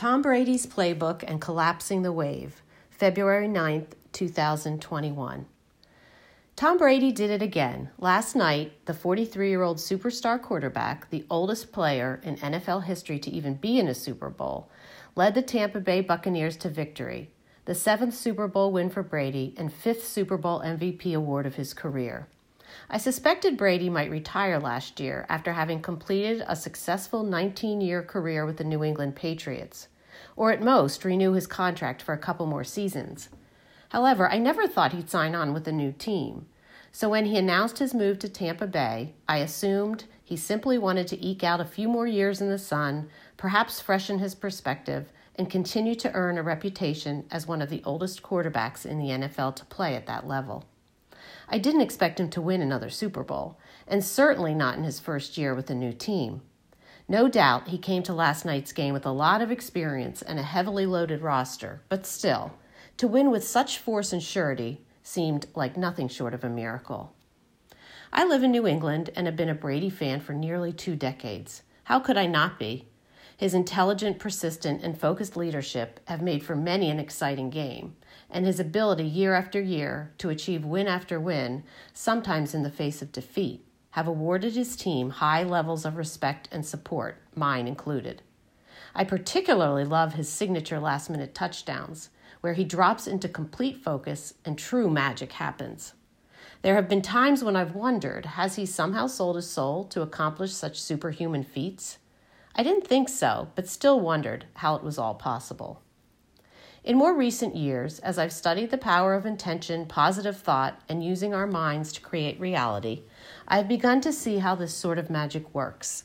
Tom Brady's Playbook and Collapsing the Wave, February 9th, 2021. Tom Brady did it again. Last night, the 43 year old superstar quarterback, the oldest player in NFL history to even be in a Super Bowl, led the Tampa Bay Buccaneers to victory, the seventh Super Bowl win for Brady and fifth Super Bowl MVP award of his career. I suspected Brady might retire last year after having completed a successful 19 year career with the New England Patriots, or at most renew his contract for a couple more seasons. However, I never thought he'd sign on with a new team. So when he announced his move to Tampa Bay, I assumed he simply wanted to eke out a few more years in the sun, perhaps freshen his perspective, and continue to earn a reputation as one of the oldest quarterbacks in the NFL to play at that level. I didn't expect him to win another Super Bowl, and certainly not in his first year with a new team. No doubt he came to last night's game with a lot of experience and a heavily loaded roster, but still, to win with such force and surety seemed like nothing short of a miracle. I live in New England and have been a Brady fan for nearly two decades. How could I not be? His intelligent, persistent, and focused leadership have made for many an exciting game, and his ability year after year to achieve win after win, sometimes in the face of defeat, have awarded his team high levels of respect and support, mine included. I particularly love his signature last minute touchdowns, where he drops into complete focus and true magic happens. There have been times when I've wondered has he somehow sold his soul to accomplish such superhuman feats? I didn't think so, but still wondered how it was all possible. In more recent years, as I've studied the power of intention, positive thought, and using our minds to create reality, I've begun to see how this sort of magic works.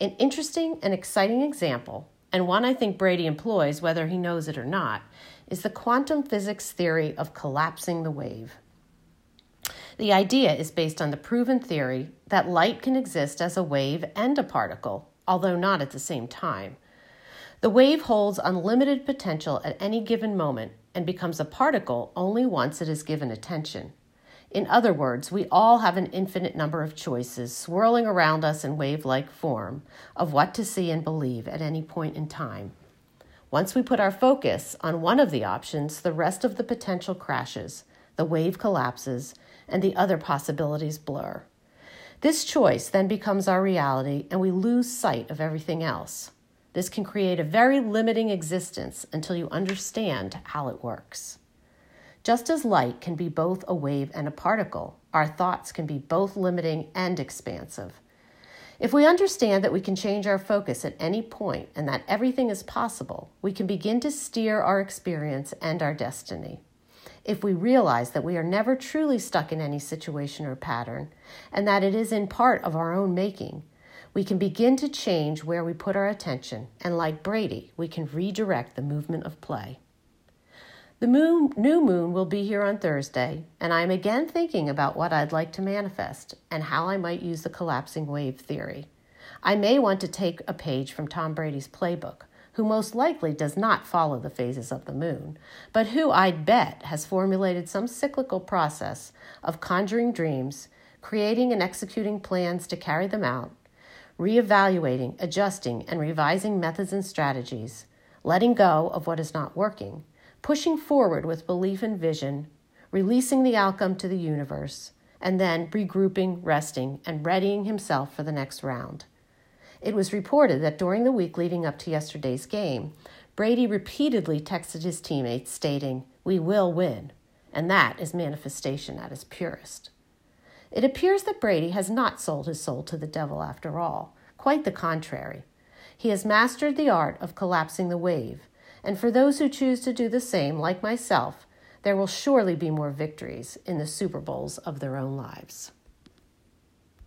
An interesting and exciting example, and one I think Brady employs whether he knows it or not, is the quantum physics theory of collapsing the wave. The idea is based on the proven theory that light can exist as a wave and a particle, although not at the same time. The wave holds unlimited potential at any given moment and becomes a particle only once it is given attention. In other words, we all have an infinite number of choices swirling around us in wave like form of what to see and believe at any point in time. Once we put our focus on one of the options, the rest of the potential crashes, the wave collapses, and the other possibilities blur. This choice then becomes our reality, and we lose sight of everything else. This can create a very limiting existence until you understand how it works. Just as light can be both a wave and a particle, our thoughts can be both limiting and expansive. If we understand that we can change our focus at any point and that everything is possible, we can begin to steer our experience and our destiny if we realize that we are never truly stuck in any situation or pattern, and that it is in part of our own making, we can begin to change where we put our attention, and like Brady, we can redirect the movement of play. The moon, new moon will be here on Thursday, and I am again thinking about what I'd like to manifest and how I might use the collapsing wave theory. I may want to take a page from Tom Brady's playbook who most likely does not follow the phases of the moon, but who I'd bet has formulated some cyclical process of conjuring dreams, creating and executing plans to carry them out, reevaluating, adjusting, and revising methods and strategies, letting go of what is not working, pushing forward with belief and vision, releasing the outcome to the universe, and then regrouping, resting, and readying himself for the next round. It was reported that during the week leading up to yesterday's game, Brady repeatedly texted his teammates stating, We will win. And that is manifestation at its purest. It appears that Brady has not sold his soul to the devil after all. Quite the contrary. He has mastered the art of collapsing the wave, and for those who choose to do the same, like myself, there will surely be more victories in the Super Bowls of their own lives.